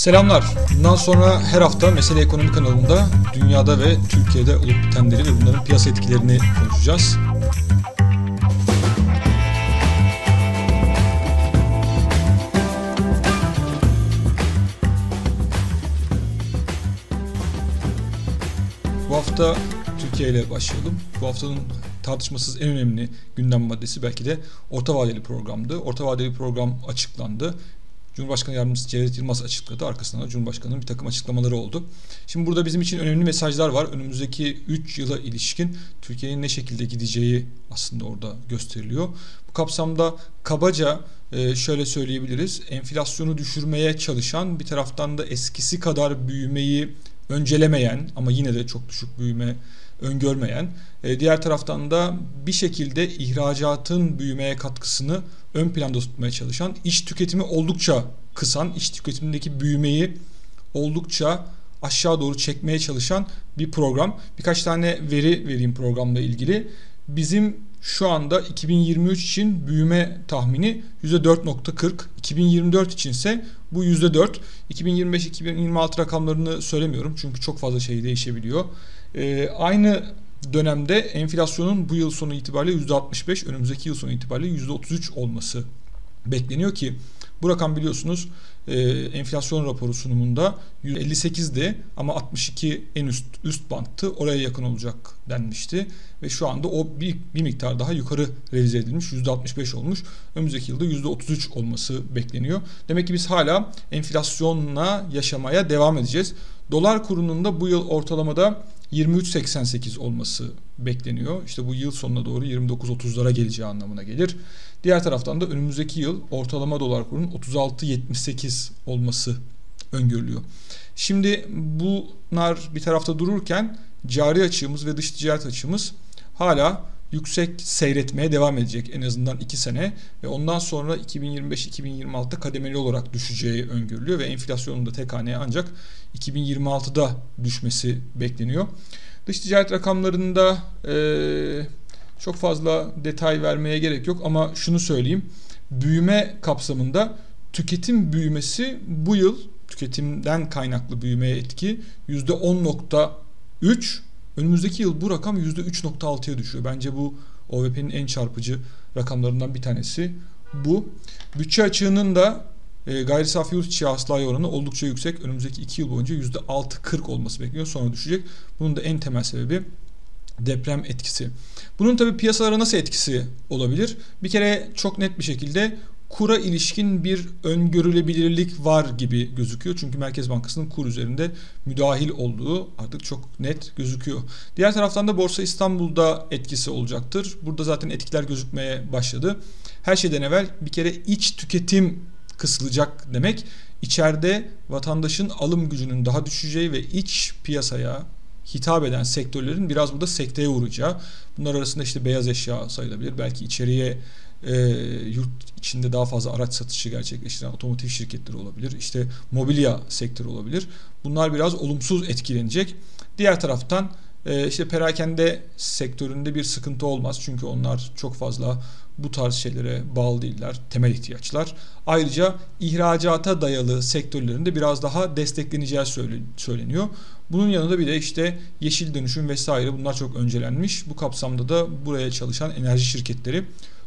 Selamlar. Bundan sonra her hafta Mesele Ekonomi kanalında dünyada ve Türkiye'de olup bitenleri ve bunların piyasa etkilerini konuşacağız. Bu hafta Türkiye ile başlayalım. Bu haftanın tartışmasız en önemli gündem maddesi belki de orta vadeli programdı. Orta vadeli program açıklandı. Cumhurbaşkanı Yardımcısı Cevdet Yılmaz açıkladı. Arkasından da Cumhurbaşkanı'nın bir takım açıklamaları oldu. Şimdi burada bizim için önemli mesajlar var. Önümüzdeki 3 yıla ilişkin Türkiye'nin ne şekilde gideceği aslında orada gösteriliyor. Bu kapsamda kabaca e, şöyle söyleyebiliriz. Enflasyonu düşürmeye çalışan bir taraftan da eskisi kadar büyümeyi öncelemeyen ama yine de çok düşük büyüme öngörmeyen, e, diğer taraftan da bir şekilde ihracatın büyümeye katkısını ön planda tutmaya çalışan, iç tüketimi oldukça kısan, iç tüketimindeki büyümeyi oldukça aşağı doğru çekmeye çalışan bir program. Birkaç tane veri vereyim programla ilgili. Bizim şu anda 2023 için büyüme tahmini %4.40, 2024 için ise bu %4. 2025-2026 rakamlarını söylemiyorum çünkü çok fazla şey değişebiliyor. Ee, aynı dönemde enflasyonun bu yıl sonu itibariyle %65, önümüzdeki yıl sonu itibariyle %33 olması bekleniyor ki bu rakam biliyorsunuz e, enflasyon raporu sunumunda 158'di ama 62 en üst üst banttı. Oraya yakın olacak denmişti ve şu anda o bir, bir miktar daha yukarı revize edilmiş. %65 olmuş. Önümüzdeki yılda %33 olması bekleniyor. Demek ki biz hala enflasyonla yaşamaya devam edeceğiz. Dolar kurunun da bu yıl ortalamada 23.88 olması bekleniyor. İşte bu yıl sonuna doğru 29.30'lara geleceği anlamına gelir. Diğer taraftan da önümüzdeki yıl ortalama dolar kurunun 36.78 olması öngörülüyor. Şimdi bunlar bir tarafta dururken cari açığımız ve dış ticaret açığımız hala yüksek seyretmeye devam edecek en azından 2 sene ve ondan sonra 2025-2026'da kademeli olarak düşeceği öngörülüyor ve enflasyonun da tek haneye ancak 2026'da düşmesi bekleniyor. Dış ticaret rakamlarında e, çok fazla detay vermeye gerek yok ama şunu söyleyeyim. Büyüme kapsamında tüketim büyümesi bu yıl tüketimden kaynaklı büyümeye etki %10.3 önümüzdeki yıl bu rakam %3.6'ya düşüyor. Bence bu OVP'nin en çarpıcı rakamlarından bir tanesi bu. Bütçe açığının da e, gayri safi yurt içi hasılaya oranı oldukça yüksek. Önümüzdeki 2 yıl boyunca %6.40 olması bekleniyor. Sonra düşecek. Bunun da en temel sebebi deprem etkisi. Bunun tabi piyasalara nasıl etkisi olabilir? Bir kere çok net bir şekilde kura ilişkin bir öngörülebilirlik var gibi gözüküyor. Çünkü Merkez Bankası'nın kur üzerinde müdahil olduğu artık çok net gözüküyor. Diğer taraftan da Borsa İstanbul'da etkisi olacaktır. Burada zaten etkiler gözükmeye başladı. Her şeyden evvel bir kere iç tüketim kısılacak demek. İçeride vatandaşın alım gücünün daha düşeceği ve iç piyasaya hitap eden sektörlerin biraz burada sekteye uğrayacağı. Bunlar arasında işte beyaz eşya sayılabilir. Belki içeriye e, yurt içinde daha fazla araç satışı gerçekleştiren otomotiv şirketleri olabilir. İşte mobilya sektörü olabilir. Bunlar biraz olumsuz etkilenecek. Diğer taraftan e, işte perakende sektöründe bir sıkıntı olmaz. Çünkü onlar çok fazla bu tarz şeylere bağlı değiller. Temel ihtiyaçlar. Ayrıca ihracata dayalı sektörlerinde biraz daha destekleneceği söyleniyor. Bunun yanında bir de işte yeşil dönüşüm vesaire bunlar çok öncelenmiş. Bu kapsamda da buraya çalışan enerji şirketleri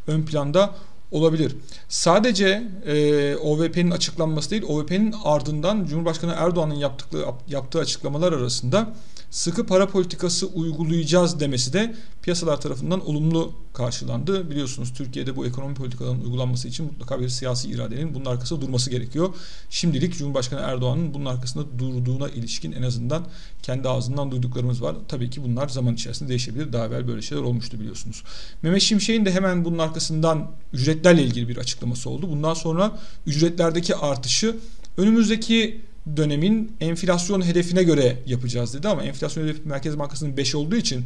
ön planda olabilir. Sadece e, OVP'nin açıklanması değil, OVP'nin ardından Cumhurbaşkanı Erdoğan'ın yaptığı, yaptığı açıklamalar arasında sıkı para politikası uygulayacağız demesi de piyasalar tarafından olumlu karşılandı. Biliyorsunuz Türkiye'de bu ekonomi politikalarının uygulanması için mutlaka bir siyasi iradenin bunun arkasında durması gerekiyor. Şimdilik Cumhurbaşkanı Erdoğan'ın bunun arkasında durduğuna ilişkin en azından kendi ağzından duyduklarımız var. Tabii ki bunlar zaman içerisinde değişebilir. Daha evvel böyle şeyler olmuştu biliyorsunuz. Mehmet Şimşek'in de hemen bunun arkasından ücretlerle ilgili bir açıklaması oldu. Bundan sonra ücretlerdeki artışı önümüzdeki dönemin enflasyon hedefine göre yapacağız dedi ama enflasyon hedefi Merkez Bankası'nın 5 olduğu için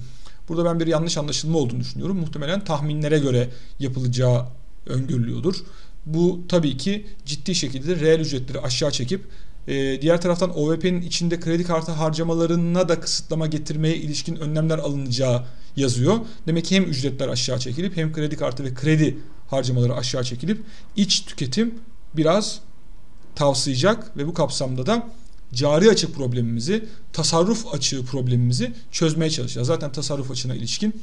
burada ben bir yanlış anlaşılma olduğunu düşünüyorum. Muhtemelen tahminlere göre yapılacağı öngörülüyordur. Bu tabii ki ciddi şekilde reel ücretleri aşağı çekip e, diğer taraftan OVP'nin içinde kredi kartı harcamalarına da kısıtlama getirmeye ilişkin önlemler alınacağı yazıyor. Demek ki hem ücretler aşağı çekilip hem kredi kartı ve kredi harcamaları aşağı çekilip iç tüketim biraz tavsayacak ve bu kapsamda da cari açık problemimizi, tasarruf açığı problemimizi çözmeye çalışacağız. Zaten tasarruf açığına ilişkin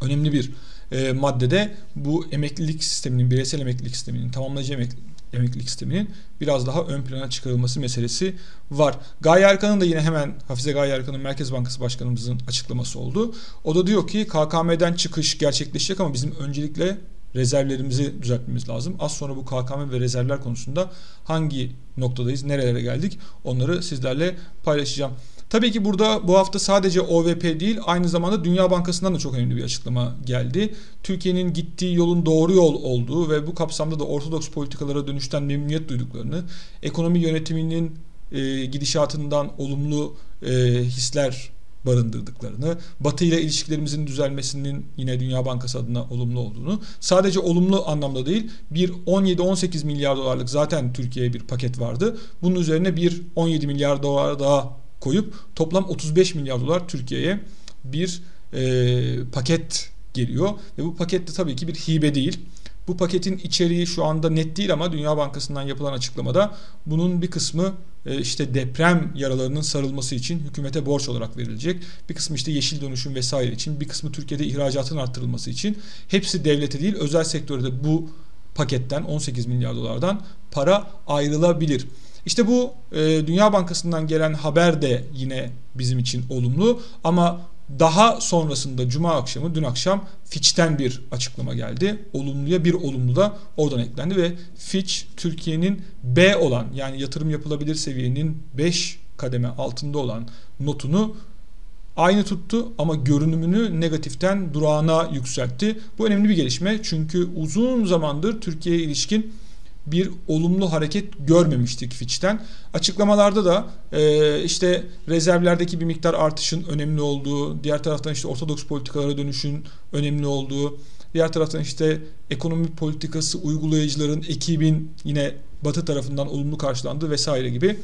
önemli bir e, maddede bu emeklilik sisteminin, bireysel emeklilik sisteminin, tamamlayıcı emeklilik, emeklilik sisteminin biraz daha ön plana çıkarılması meselesi var. Gaye Erkan'ın da yine hemen Hafize Gaye Erkan'ın Merkez Bankası Başkanımızın açıklaması oldu. O da diyor ki KKM'den çıkış gerçekleşecek ama bizim öncelikle rezervlerimizi düzeltmemiz lazım. Az sonra bu KKM ve rezervler konusunda hangi noktadayız, nerelere geldik onları sizlerle paylaşacağım. Tabii ki burada bu hafta sadece OVP değil aynı zamanda Dünya Bankası'ndan da çok önemli bir açıklama geldi. Türkiye'nin gittiği yolun doğru yol olduğu ve bu kapsamda da ortodoks politikalara dönüşten memnuniyet duyduklarını, ekonomi yönetiminin e, gidişatından olumlu e, hisler barındırdıklarını, Batı ile ilişkilerimizin düzelmesinin yine Dünya Bankası adına olumlu olduğunu, sadece olumlu anlamda değil, bir 17-18 milyar dolarlık zaten Türkiye'ye bir paket vardı. Bunun üzerine bir 17 milyar dolar daha koyup toplam 35 milyar dolar Türkiye'ye bir e, paket geliyor ve bu pakette tabii ki bir hibe değil. Bu paketin içeriği şu anda net değil ama Dünya Bankası'ndan yapılan açıklamada bunun bir kısmı e, işte deprem yaralarının sarılması için hükümete borç olarak verilecek. Bir kısmı işte yeşil dönüşüm vesaire için, bir kısmı Türkiye'de ihracatın arttırılması için. Hepsi devlete değil özel sektörde bu paketten 18 milyar dolardan para ayrılabilir. İşte bu e, Dünya Bankası'ndan gelen haber de yine bizim için olumlu ama daha sonrasında cuma akşamı dün akşam Fitch'ten bir açıklama geldi. Olumluya bir olumlu da oradan eklendi ve Fitch Türkiye'nin B olan yani yatırım yapılabilir seviyenin 5 kademe altında olan notunu aynı tuttu ama görünümünü negatiften durağına yükseltti. Bu önemli bir gelişme çünkü uzun zamandır Türkiye'ye ilişkin bir olumlu hareket görmemiştik Fitch'ten. Açıklamalarda da e, işte rezervlerdeki bir miktar artışın önemli olduğu, diğer taraftan işte ortodoks politikalara dönüşün önemli olduğu, diğer taraftan işte ekonomi politikası uygulayıcıların ekibin yine Batı tarafından olumlu karşılandığı vesaire gibi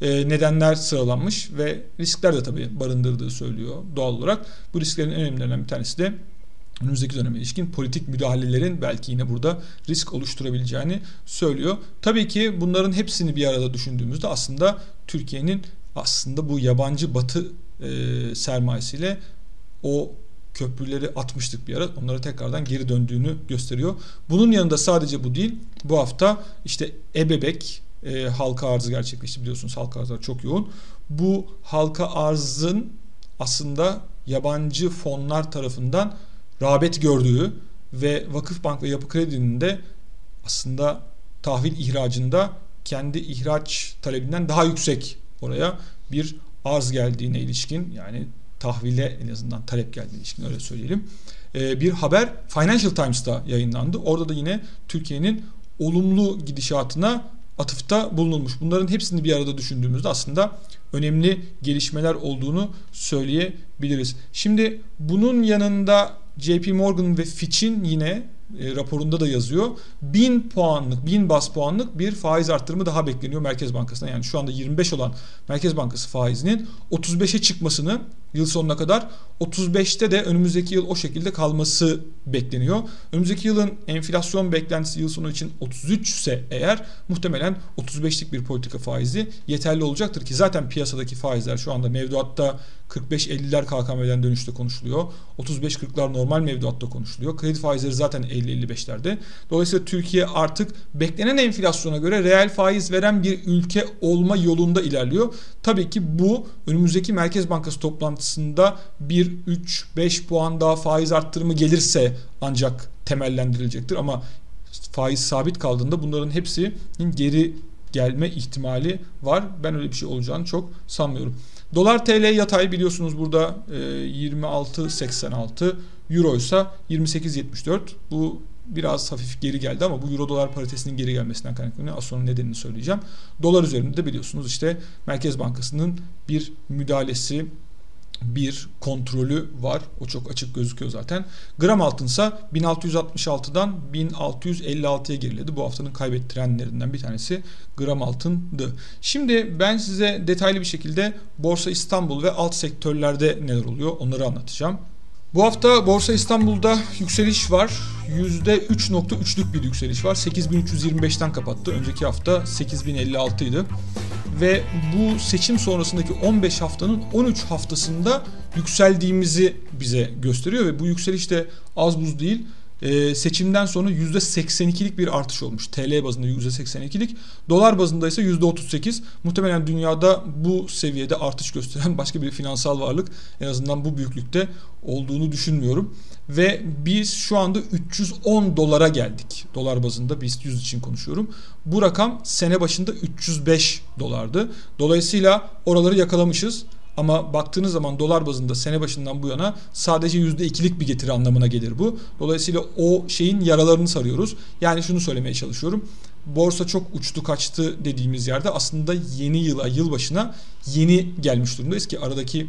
e, nedenler sıralanmış ve riskler de tabii barındırdığı söylüyor doğal olarak. Bu risklerin en önemlilerinden bir tanesi de önümüzdeki döneme ilişkin politik müdahalelerin belki yine burada risk oluşturabileceğini söylüyor. Tabii ki bunların hepsini bir arada düşündüğümüzde aslında Türkiye'nin aslında bu yabancı batı e, sermayesiyle o köprüleri atmıştık bir ara. Onlara tekrardan geri döndüğünü gösteriyor. Bunun yanında sadece bu değil. Bu hafta işte Ebebek e, halka arzı gerçekleşti. Biliyorsunuz halka arzlar çok yoğun. Bu halka arzın aslında yabancı fonlar tarafından rağbet gördüğü ve Vakıfbank ve Yapı Kredi'nin de aslında tahvil ihracında kendi ihraç talebinden daha yüksek oraya bir arz geldiğine ilişkin yani tahvile en azından talep geldiğine ilişkin öyle söyleyelim. Ee, bir haber Financial Times'ta yayınlandı. Orada da yine Türkiye'nin olumlu gidişatına atıfta bulunulmuş. Bunların hepsini bir arada düşündüğümüzde aslında önemli gelişmeler olduğunu söyleyebiliriz. Şimdi bunun yanında JP Morgan ve Fitch'in yine e, raporunda da yazıyor. 1000 puanlık, 1000 bas puanlık bir faiz arttırımı daha bekleniyor Merkez Bankası'na. Yani şu anda 25 olan Merkez Bankası faizinin 35'e çıkmasını yıl sonuna kadar 35'te de önümüzdeki yıl o şekilde kalması bekleniyor. Önümüzdeki yılın enflasyon beklentisi yıl sonu için 33 ise eğer muhtemelen 35'lik bir politika faizi yeterli olacaktır ki zaten piyasadaki faizler şu anda mevduatta 45-50'ler KKM'den dönüşte konuşuluyor. 35-40'lar normal mevduatta konuşuluyor. Kredi faizleri zaten 50-55'lerde. Dolayısıyla Türkiye artık beklenen enflasyona göre reel faiz veren bir ülke olma yolunda ilerliyor. Tabii ki bu önümüzdeki Merkez Bankası toplantısında 1-3-5 puan daha faiz arttırımı gelirse ancak temellendirilecektir. Ama faiz sabit kaldığında bunların hepsinin geri gelme ihtimali var. Ben öyle bir şey olacağını çok sanmıyorum. Dolar TL yatay biliyorsunuz burada e, 26.86 Euro ise 28.74 bu biraz hafif geri geldi ama bu euro dolar paritesinin geri gelmesinden kaynaklanıyor. Az sonra nedenini söyleyeceğim. Dolar üzerinde de biliyorsunuz işte Merkez Bankası'nın bir müdahalesi bir kontrolü var. O çok açık gözüküyor zaten. Gram altınsa 1666'dan 1656'ya geriledi. Bu haftanın kaybettirenlerinden bir tanesi gram altındı. Şimdi ben size detaylı bir şekilde Borsa İstanbul ve alt sektörlerde neler oluyor onları anlatacağım. Bu hafta Borsa İstanbul'da yükseliş var. %3.3'lük bir yükseliş var. 8325'ten kapattı. Önceki hafta 8056 idi. Ve bu seçim sonrasındaki 15 haftanın 13 haftasında yükseldiğimizi bize gösteriyor ve bu yükseliş de az buz değil e, seçimden sonra %82'lik bir artış olmuş. TL bazında %82'lik, dolar bazında ise %38. Muhtemelen dünyada bu seviyede artış gösteren başka bir finansal varlık en azından bu büyüklükte olduğunu düşünmüyorum. Ve biz şu anda 310 dolara geldik. Dolar bazında BIST 100 için konuşuyorum. Bu rakam sene başında 305 dolardı. Dolayısıyla oraları yakalamışız. Ama baktığınız zaman dolar bazında sene başından bu yana sadece %2'lik bir getiri anlamına gelir bu. Dolayısıyla o şeyin yaralarını sarıyoruz. Yani şunu söylemeye çalışıyorum. Borsa çok uçtu kaçtı dediğimiz yerde aslında yeni yıla, yılbaşına yeni gelmiş durumdayız ki aradaki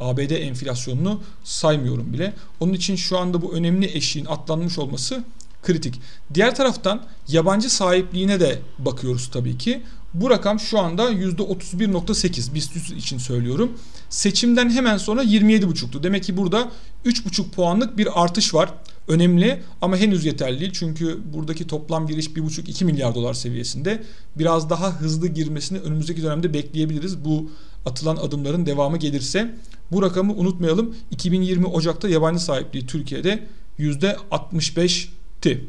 ABD enflasyonunu saymıyorum bile. Onun için şu anda bu önemli eşiğin atlanmış olması kritik. Diğer taraftan yabancı sahipliğine de bakıyoruz tabii ki. Bu rakam şu anda %31.8 BIST için söylüyorum. Seçimden hemen sonra 27.5'tu. Demek ki burada 3.5 puanlık bir artış var. Önemli ama henüz yeterli değil. Çünkü buradaki toplam giriş 1.5-2 milyar dolar seviyesinde. Biraz daha hızlı girmesini önümüzdeki dönemde bekleyebiliriz. Bu atılan adımların devamı gelirse. Bu rakamı unutmayalım. 2020 Ocak'ta yabancı sahipliği Türkiye'de %65'ti.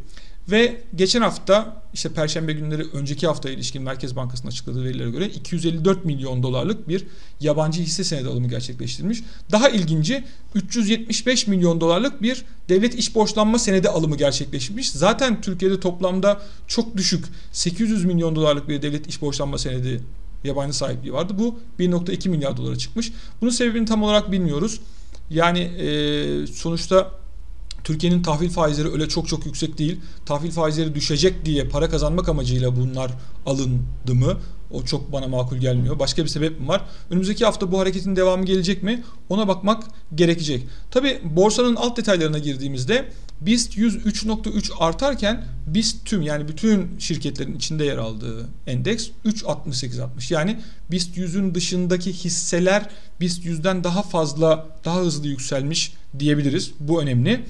Ve geçen hafta işte perşembe günleri önceki haftaya ilişkin Merkez Bankası'nın açıkladığı verilere göre 254 milyon dolarlık bir yabancı hisse senedi alımı gerçekleştirilmiş. Daha ilginci 375 milyon dolarlık bir devlet iş borçlanma senedi alımı gerçekleşmiş. Zaten Türkiye'de toplamda çok düşük 800 milyon dolarlık bir devlet iş borçlanma senedi yabancı sahipliği vardı. Bu 1.2 milyar dolara çıkmış. Bunun sebebini tam olarak bilmiyoruz. Yani e, sonuçta Türkiye'nin tahvil faizleri öyle çok çok yüksek değil. Tahvil faizleri düşecek diye para kazanmak amacıyla bunlar alındı mı? O çok bana makul gelmiyor. Başka bir sebep mi var? Önümüzdeki hafta bu hareketin devamı gelecek mi? Ona bakmak gerekecek. Tabi borsanın alt detaylarına girdiğimizde BIST 100 3.3 artarken BIST tüm yani bütün şirketlerin içinde yer aldığı endeks 3.68.60. Yani BIST 100'ün dışındaki hisseler BIST 100'den daha fazla daha hızlı yükselmiş diyebiliriz. Bu önemli.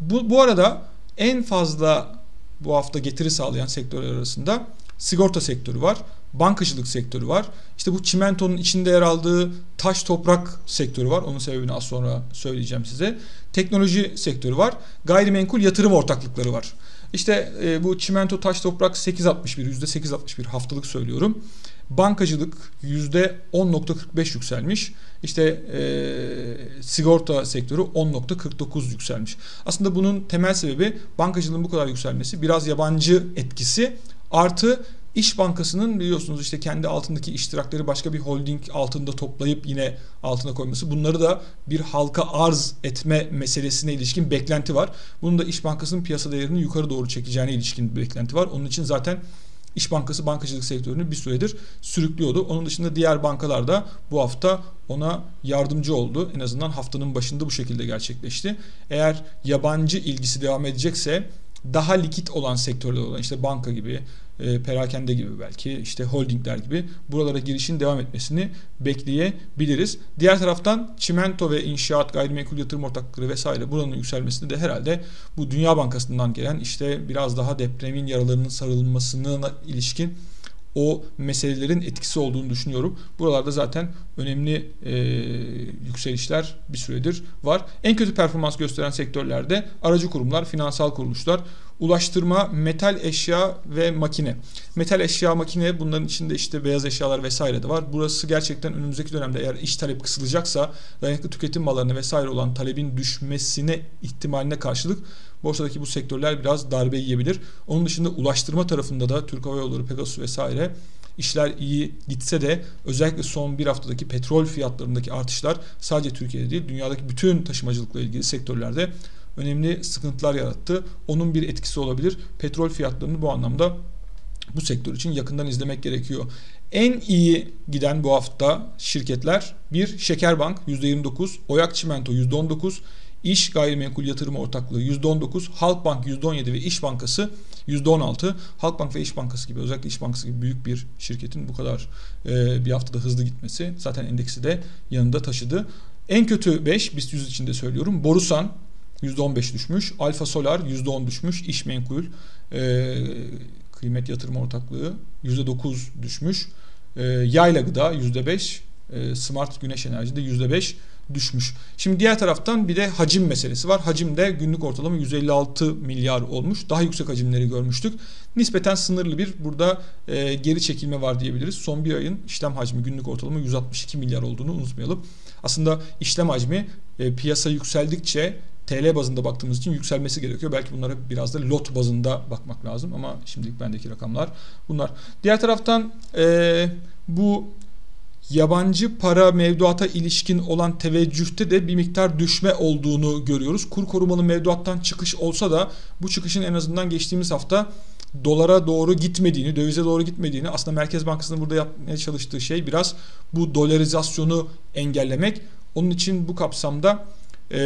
Bu, bu arada en fazla bu hafta getiri sağlayan sektörler arasında sigorta sektörü var, bankacılık sektörü var. İşte bu çimentonun içinde yer aldığı taş toprak sektörü var. Onun sebebini az sonra söyleyeceğim size. Teknoloji sektörü var. Gayrimenkul yatırım ortaklıkları var. İşte e, bu çimento taş toprak 8.61 %8.61 haftalık söylüyorum. Bankacılık %10.45 yükselmiş. İşte e, sigorta sektörü 10.49 yükselmiş. Aslında bunun temel sebebi bankacılığın bu kadar yükselmesi biraz yabancı etkisi artı İş Bankası'nın biliyorsunuz işte kendi altındaki iştirakleri başka bir holding altında toplayıp yine altına koyması. Bunları da bir halka arz etme meselesine ilişkin beklenti var. Bunun da İş Bankası'nın piyasa değerini yukarı doğru çekeceğine ilişkin bir beklenti var. Onun için zaten İş Bankası bankacılık sektörünü bir süredir sürüklüyordu. Onun dışında diğer bankalar da bu hafta ona yardımcı oldu. En azından haftanın başında bu şekilde gerçekleşti. Eğer yabancı ilgisi devam edecekse daha likit olan sektörler olan işte banka gibi, e, perakende gibi belki işte holdingler gibi buralara girişin devam etmesini bekleyebiliriz. Diğer taraftan çimento ve inşaat, gayrimenkul yatırım ortaklıkları vesaire buranın yükselmesini de herhalde bu Dünya Bankası'ndan gelen işte biraz daha depremin yaralarının sarılmasına ilişkin o meselelerin etkisi olduğunu düşünüyorum. Buralarda zaten önemli e, yükselişler bir süredir var. En kötü performans gösteren sektörlerde aracı kurumlar, finansal kuruluşlar, ulaştırma, metal eşya ve makine. Metal eşya, makine bunların içinde işte beyaz eşyalar vesaire de var. Burası gerçekten önümüzdeki dönemde eğer iş talep kısılacaksa dayanıklı tüketim mallarına vesaire olan talebin düşmesine ihtimaline karşılık borsadaki bu sektörler biraz darbe yiyebilir. Onun dışında ulaştırma tarafında da Türk Hava Yolları, Pegasus vesaire işler iyi gitse de özellikle son bir haftadaki petrol fiyatlarındaki artışlar sadece Türkiye'de değil dünyadaki bütün taşımacılıkla ilgili sektörlerde önemli sıkıntılar yarattı. Onun bir etkisi olabilir. Petrol fiyatlarını bu anlamda bu sektör için yakından izlemek gerekiyor. En iyi giden bu hafta şirketler bir Şekerbank %29, Oyak Çimento %19, İş Gayrimenkul Yatırım Ortaklığı %19, Halkbank %17 ve İş Bankası %16. Halkbank ve İş Bankası gibi özellikle İş Bankası gibi büyük bir şirketin bu kadar e, bir haftada hızlı gitmesi zaten endeksi de yanında taşıdı. En kötü 5 BIST 100 içinde söylüyorum. Borusan %15 düşmüş. Alfa Solar %10 düşmüş. İş Menkul e, kıymet yatırım ortaklığı %9 düşmüş. E, Yayla Gıda %5. E, Smart Güneş Enerji de %5 düşmüş. Şimdi diğer taraftan bir de hacim meselesi var. Hacim de günlük ortalama 156 milyar olmuş. Daha yüksek hacimleri görmüştük. Nispeten sınırlı bir burada e, geri çekilme var diyebiliriz. Son bir ayın işlem hacmi günlük ortalama 162 milyar olduğunu unutmayalım. Aslında işlem hacmi e, piyasa yükseldikçe TL bazında baktığımız için yükselmesi gerekiyor. Belki bunlara biraz da lot bazında bakmak lazım ama şimdilik bendeki rakamlar bunlar. Diğer taraftan e, bu yabancı para mevduata ilişkin olan teveccühte de bir miktar düşme olduğunu görüyoruz. Kur korumalı mevduattan çıkış olsa da bu çıkışın en azından geçtiğimiz hafta dolara doğru gitmediğini, dövize doğru gitmediğini aslında Merkez Bankası'nın burada yapmaya çalıştığı şey biraz bu dolarizasyonu engellemek. Onun için bu kapsamda e,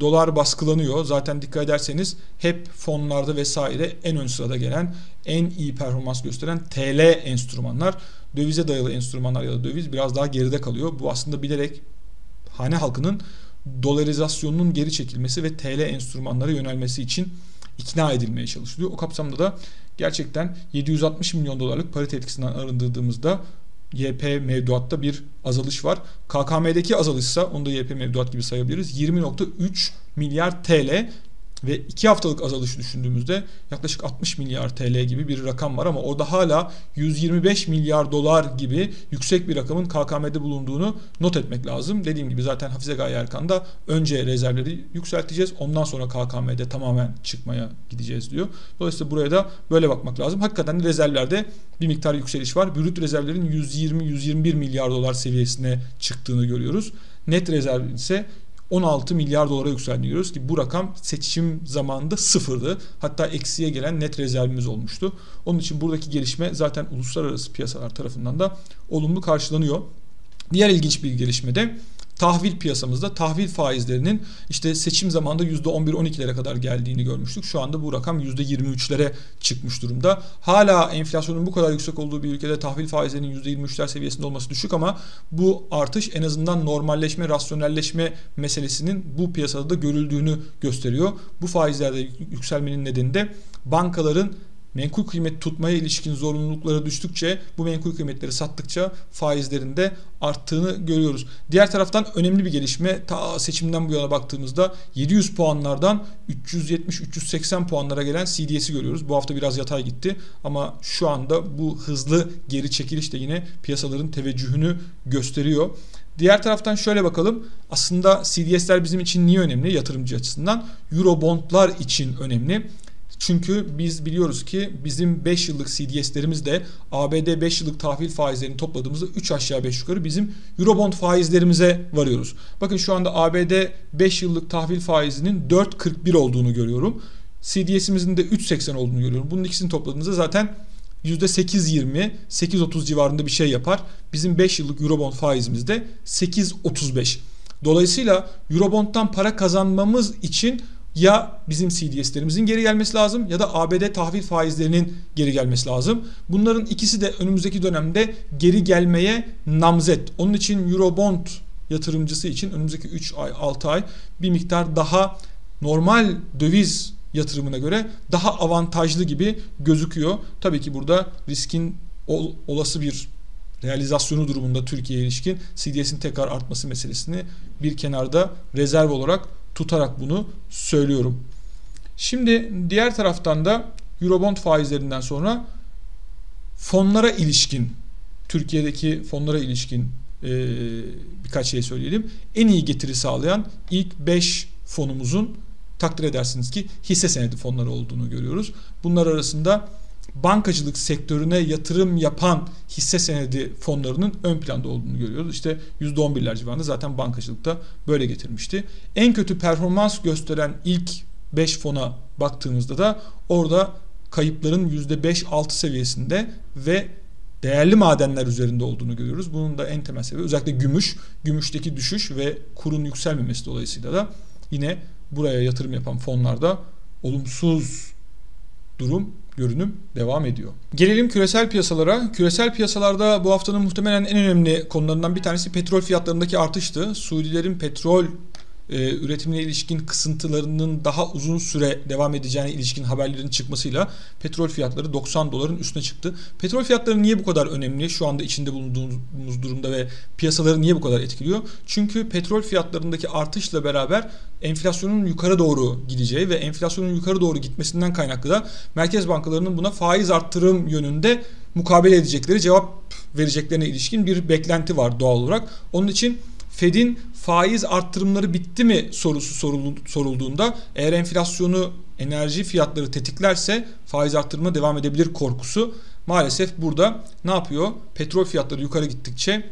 dolar baskılanıyor. Zaten dikkat ederseniz hep fonlarda vesaire en ön sırada gelen, en iyi performans gösteren TL enstrümanlar, dövize dayalı enstrümanlar ya da döviz biraz daha geride kalıyor. Bu aslında bilerek hane halkının dolarizasyonunun geri çekilmesi ve TL enstrümanlara yönelmesi için ikna edilmeye çalışılıyor. O kapsamda da gerçekten 760 milyon dolarlık parite etkisinden arındırdığımızda YP mevduatta bir azalış var. KKM'deki azalışsa onu da YP mevduat gibi sayabiliriz. 20.3 milyar TL ve 2 haftalık azalış düşündüğümüzde yaklaşık 60 milyar TL gibi bir rakam var ama orada hala 125 milyar dolar gibi yüksek bir rakamın KKM'de bulunduğunu not etmek lazım. Dediğim gibi zaten Hafize Gaye Erkan'da önce rezervleri yükselteceğiz ondan sonra KKM'de tamamen çıkmaya gideceğiz diyor. Dolayısıyla buraya da böyle bakmak lazım. Hakikaten de rezervlerde bir miktar yükseliş var. Brüt rezervlerin 120-121 milyar dolar seviyesine çıktığını görüyoruz. Net rezerv ise 16 milyar dolara yükseldiğini görüyoruz ki bu rakam seçim zamanında sıfırdı. Hatta eksiye gelen net rezervimiz olmuştu. Onun için buradaki gelişme zaten uluslararası piyasalar tarafından da olumlu karşılanıyor. Diğer ilginç bir gelişme de tahvil piyasamızda tahvil faizlerinin işte seçim zamanında %11-12'lere kadar geldiğini görmüştük. Şu anda bu rakam %23'lere çıkmış durumda. Hala enflasyonun bu kadar yüksek olduğu bir ülkede tahvil faizlerinin %23'ler seviyesinde olması düşük ama bu artış en azından normalleşme, rasyonelleşme meselesinin bu piyasada da görüldüğünü gösteriyor. Bu faizlerde yükselmenin nedeni de bankaların menkul kıymet tutmaya ilişkin zorunlulukları düştükçe bu menkul kıymetleri sattıkça faizlerin de arttığını görüyoruz. Diğer taraftan önemli bir gelişme ta seçimden bu yana baktığımızda 700 puanlardan 370-380 puanlara gelen CDS'i görüyoruz. Bu hafta biraz yatay gitti ama şu anda bu hızlı geri çekiliş de yine piyasaların teveccühünü gösteriyor. Diğer taraftan şöyle bakalım. Aslında CDS'ler bizim için niye önemli yatırımcı açısından? Eurobondlar için önemli. Çünkü biz biliyoruz ki bizim 5 yıllık CDS'lerimiz de ABD 5 yıllık tahvil faizlerini topladığımızda 3 aşağı 5 yukarı bizim Eurobond faizlerimize varıyoruz. Bakın şu anda ABD 5 yıllık tahvil faizinin 4.41 olduğunu görüyorum. CDS'imizin de 3.80 olduğunu görüyorum. Bunun ikisini topladığınızda zaten %8.20, 8.30 civarında bir şey yapar. Bizim 5 yıllık Eurobond faizimiz de 8.35. Dolayısıyla Eurobond'dan para kazanmamız için ya bizim CDS'lerimizin geri gelmesi lazım ya da ABD tahvil faizlerinin geri gelmesi lazım. Bunların ikisi de önümüzdeki dönemde geri gelmeye namzet. Onun için Eurobond yatırımcısı için önümüzdeki 3 ay 6 ay bir miktar daha normal döviz yatırımına göre daha avantajlı gibi gözüküyor. Tabii ki burada riskin ol, olası bir realizasyonu durumunda Türkiye'ye ilişkin CDS'in tekrar artması meselesini bir kenarda rezerv olarak tutarak bunu söylüyorum. Şimdi diğer taraftan da Eurobond faizlerinden sonra fonlara ilişkin Türkiye'deki fonlara ilişkin e, birkaç şey söyleyelim. En iyi getiri sağlayan ilk 5 fonumuzun takdir edersiniz ki hisse senedi fonları olduğunu görüyoruz. Bunlar arasında bankacılık sektörüne yatırım yapan hisse senedi fonlarının ön planda olduğunu görüyoruz. İşte %11'ler civarında zaten bankacılıkta böyle getirmişti. En kötü performans gösteren ilk 5 fona baktığımızda da orada kayıpların %5-6 seviyesinde ve değerli madenler üzerinde olduğunu görüyoruz. Bunun da en temel sebebi özellikle gümüş, gümüşteki düşüş ve kurun yükselmemesi dolayısıyla da yine buraya yatırım yapan fonlarda olumsuz durum görünüm devam ediyor. Gelelim küresel piyasalara. Küresel piyasalarda bu haftanın muhtemelen en önemli konularından bir tanesi petrol fiyatlarındaki artıştı. Suudilerin petrol e, üretimine ilişkin kısıntılarının daha uzun süre devam edeceğine ilişkin haberlerin çıkmasıyla petrol fiyatları 90 doların üstüne çıktı. Petrol fiyatları niye bu kadar önemli şu anda içinde bulunduğumuz durumda ve piyasaları niye bu kadar etkiliyor? Çünkü petrol fiyatlarındaki artışla beraber enflasyonun yukarı doğru gideceği ve enflasyonun yukarı doğru gitmesinden kaynaklı da merkez bankalarının buna faiz arttırım yönünde mukabele edecekleri cevap vereceklerine ilişkin bir beklenti var doğal olarak. Onun için Fed'in faiz arttırımları bitti mi sorusu sorulduğunda eğer enflasyonu enerji fiyatları tetiklerse faiz arttırma devam edebilir korkusu maalesef burada ne yapıyor? Petrol fiyatları yukarı gittikçe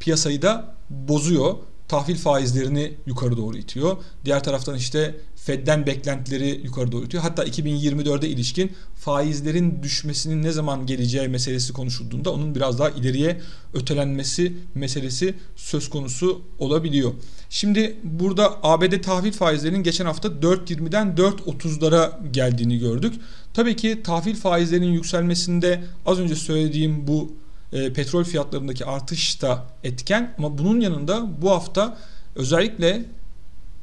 piyasayı da bozuyor tahvil faizlerini yukarı doğru itiyor. Diğer taraftan işte Fed'den beklentileri yukarı doğru itiyor. Hatta 2024'e ilişkin faizlerin düşmesinin ne zaman geleceği meselesi konuşulduğunda onun biraz daha ileriye ötelenmesi meselesi söz konusu olabiliyor. Şimdi burada ABD tahvil faizlerinin geçen hafta 4.20'den 4.30'lara geldiğini gördük. Tabii ki tahvil faizlerinin yükselmesinde az önce söylediğim bu e, petrol fiyatlarındaki artış da etken ama bunun yanında bu hafta özellikle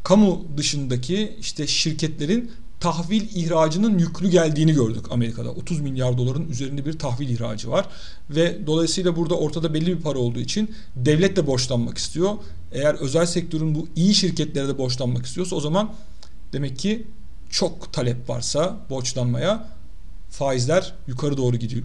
kamu dışındaki işte şirketlerin tahvil ihracının yüklü geldiğini gördük Amerika'da. 30 milyar doların üzerinde bir tahvil ihracı var ve dolayısıyla burada ortada belli bir para olduğu için devlet de borçlanmak istiyor. Eğer özel sektörün bu iyi şirketlere de borçlanmak istiyorsa o zaman demek ki çok talep varsa borçlanmaya faizler yukarı doğru gidiyor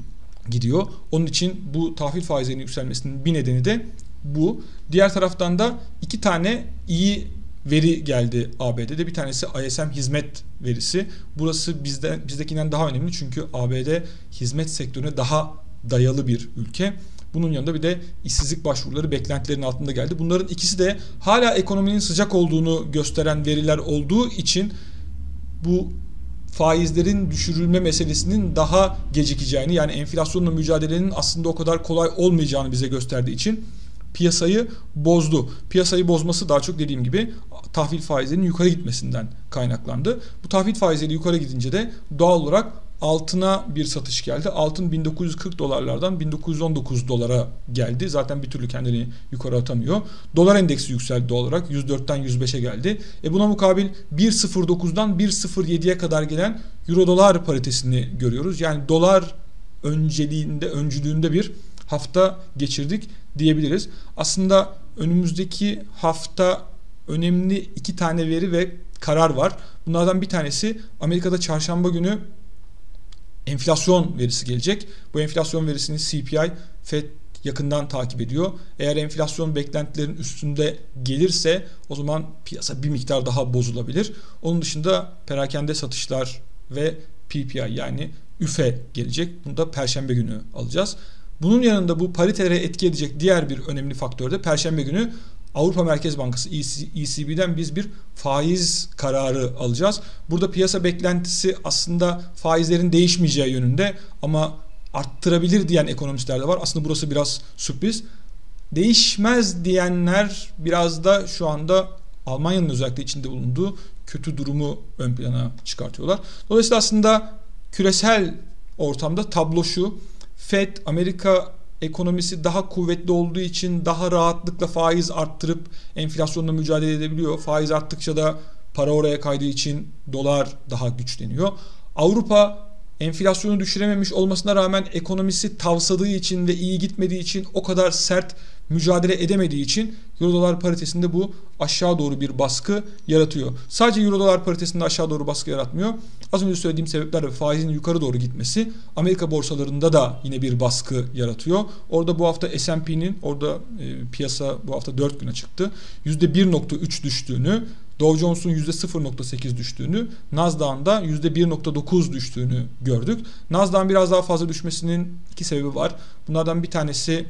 gidiyor. Onun için bu tahvil faizlerinin yükselmesinin bir nedeni de bu. Diğer taraftan da iki tane iyi veri geldi ABD'de. Bir tanesi ISM hizmet verisi. Burası bizde bizdekinden daha önemli çünkü ABD hizmet sektörüne daha dayalı bir ülke. Bunun yanında bir de işsizlik başvuruları beklentilerin altında geldi. Bunların ikisi de hala ekonominin sıcak olduğunu gösteren veriler olduğu için bu faizlerin düşürülme meselesinin daha gecikeceğini yani enflasyonla mücadelenin aslında o kadar kolay olmayacağını bize gösterdiği için piyasayı bozdu. Piyasayı bozması daha çok dediğim gibi tahvil faizlerinin yukarı gitmesinden kaynaklandı. Bu tahvil faizleri yukarı gidince de doğal olarak altına bir satış geldi. Altın 1940 dolarlardan 1919 dolara geldi. Zaten bir türlü kendini yukarı atamıyor. Dolar endeksi yükseldi doğal olarak. 104'ten 105'e geldi. E buna mukabil 1.09'dan 1.07'ye kadar gelen euro dolar paritesini görüyoruz. Yani dolar önceliğinde, öncülüğünde bir hafta geçirdik diyebiliriz. Aslında önümüzdeki hafta önemli iki tane veri ve karar var. Bunlardan bir tanesi Amerika'da çarşamba günü enflasyon verisi gelecek. Bu enflasyon verisini CPI Fed yakından takip ediyor. Eğer enflasyon beklentilerin üstünde gelirse o zaman piyasa bir miktar daha bozulabilir. Onun dışında perakende satışlar ve PPI yani üfe gelecek. Bunu da perşembe günü alacağız. Bunun yanında bu paritelere etki edecek diğer bir önemli faktör de perşembe günü Avrupa Merkez Bankası ECB'den biz bir faiz kararı alacağız. Burada piyasa beklentisi aslında faizlerin değişmeyeceği yönünde ama arttırabilir diyen ekonomistler de var. Aslında burası biraz sürpriz. Değişmez diyenler biraz da şu anda Almanya'nın özellikle içinde bulunduğu kötü durumu ön plana çıkartıyorlar. Dolayısıyla aslında küresel ortamda tablo şu. Fed Amerika ekonomisi daha kuvvetli olduğu için daha rahatlıkla faiz arttırıp enflasyonla mücadele edebiliyor. Faiz arttıkça da para oraya kaydığı için dolar daha güçleniyor. Avrupa enflasyonu düşürememiş olmasına rağmen ekonomisi tavsadığı için ve iyi gitmediği için o kadar sert mücadele edemediği için Euro dolar paritesinde bu aşağı doğru bir baskı yaratıyor. Sadece Euro dolar paritesinde aşağı doğru baskı yaratmıyor. Az önce söylediğim sebeplerle faizin yukarı doğru gitmesi Amerika borsalarında da yine bir baskı yaratıyor. Orada bu hafta S&P'nin orada e, piyasa bu hafta 4 güne çıktı. %1.3 düştüğünü Dow Jones'un %0.8 düştüğünü, Nasdaq'ın da %1.9 düştüğünü gördük. Nasdaq'ın biraz daha fazla düşmesinin iki sebebi var. Bunlardan bir tanesi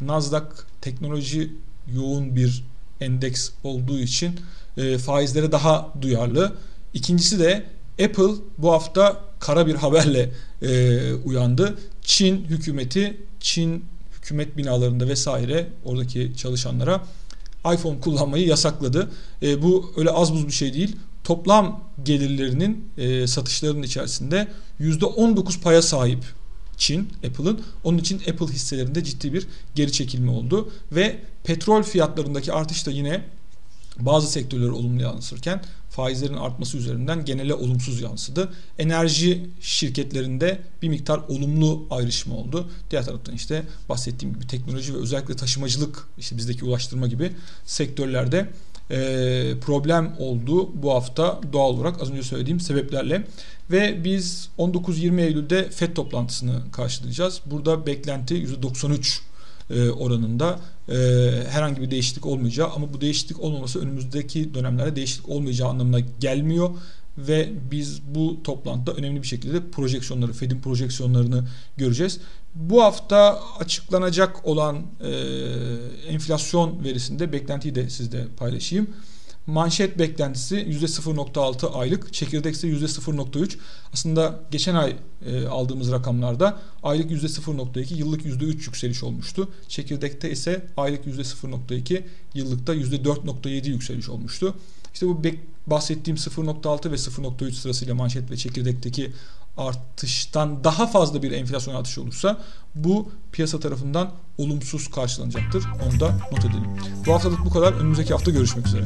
Nasdaq teknoloji yoğun bir endeks olduğu için e, faizlere daha duyarlı. İkincisi de Apple bu hafta kara bir haberle e, uyandı. Çin hükümeti, Çin hükümet binalarında vesaire oradaki çalışanlara iPhone kullanmayı yasakladı. E, bu öyle az buz bir şey değil. toplam gelirlerinin e, satışlarının içerisinde %19 paya sahip Çin, Apple'ın. Onun için Apple hisselerinde ciddi bir geri çekilme oldu. Ve petrol fiyatlarındaki artış da yine bazı sektörleri olumlu yansırken faizlerin artması üzerinden genele olumsuz yansıdı. Enerji şirketlerinde bir miktar olumlu ayrışma oldu. Diğer taraftan işte bahsettiğim gibi teknoloji ve özellikle taşımacılık, işte bizdeki ulaştırma gibi sektörlerde e, problem oldu bu hafta doğal olarak az önce söylediğim sebeplerle. Ve biz 19-20 Eylül'de FED toplantısını karşılayacağız. Burada beklenti %93 e, oranında e, herhangi bir değişiklik olmayacağı ama bu değişiklik olmaması önümüzdeki dönemlerde değişiklik olmayacağı anlamına gelmiyor ve biz bu toplantıda önemli bir şekilde projeksiyonları, Fed'in projeksiyonlarını göreceğiz. Bu hafta açıklanacak olan e, enflasyon verisinde beklentiyi de sizde paylaşayım. Manşet beklentisi %0.6 aylık, çekirdek ise %0.3. Aslında geçen ay e, aldığımız rakamlarda aylık %0.2, yıllık %3 yükseliş olmuştu. Çekirdekte ise aylık %0.2, yıllıkta %4.7 yükseliş olmuştu. İşte bu bahsettiğim 0.6 ve 0.3 sırasıyla manşet ve çekirdekteki artıştan daha fazla bir enflasyon artışı olursa bu piyasa tarafından olumsuz karşılanacaktır. Onu da not edelim. Bu haftalık bu kadar. Önümüzdeki hafta görüşmek üzere.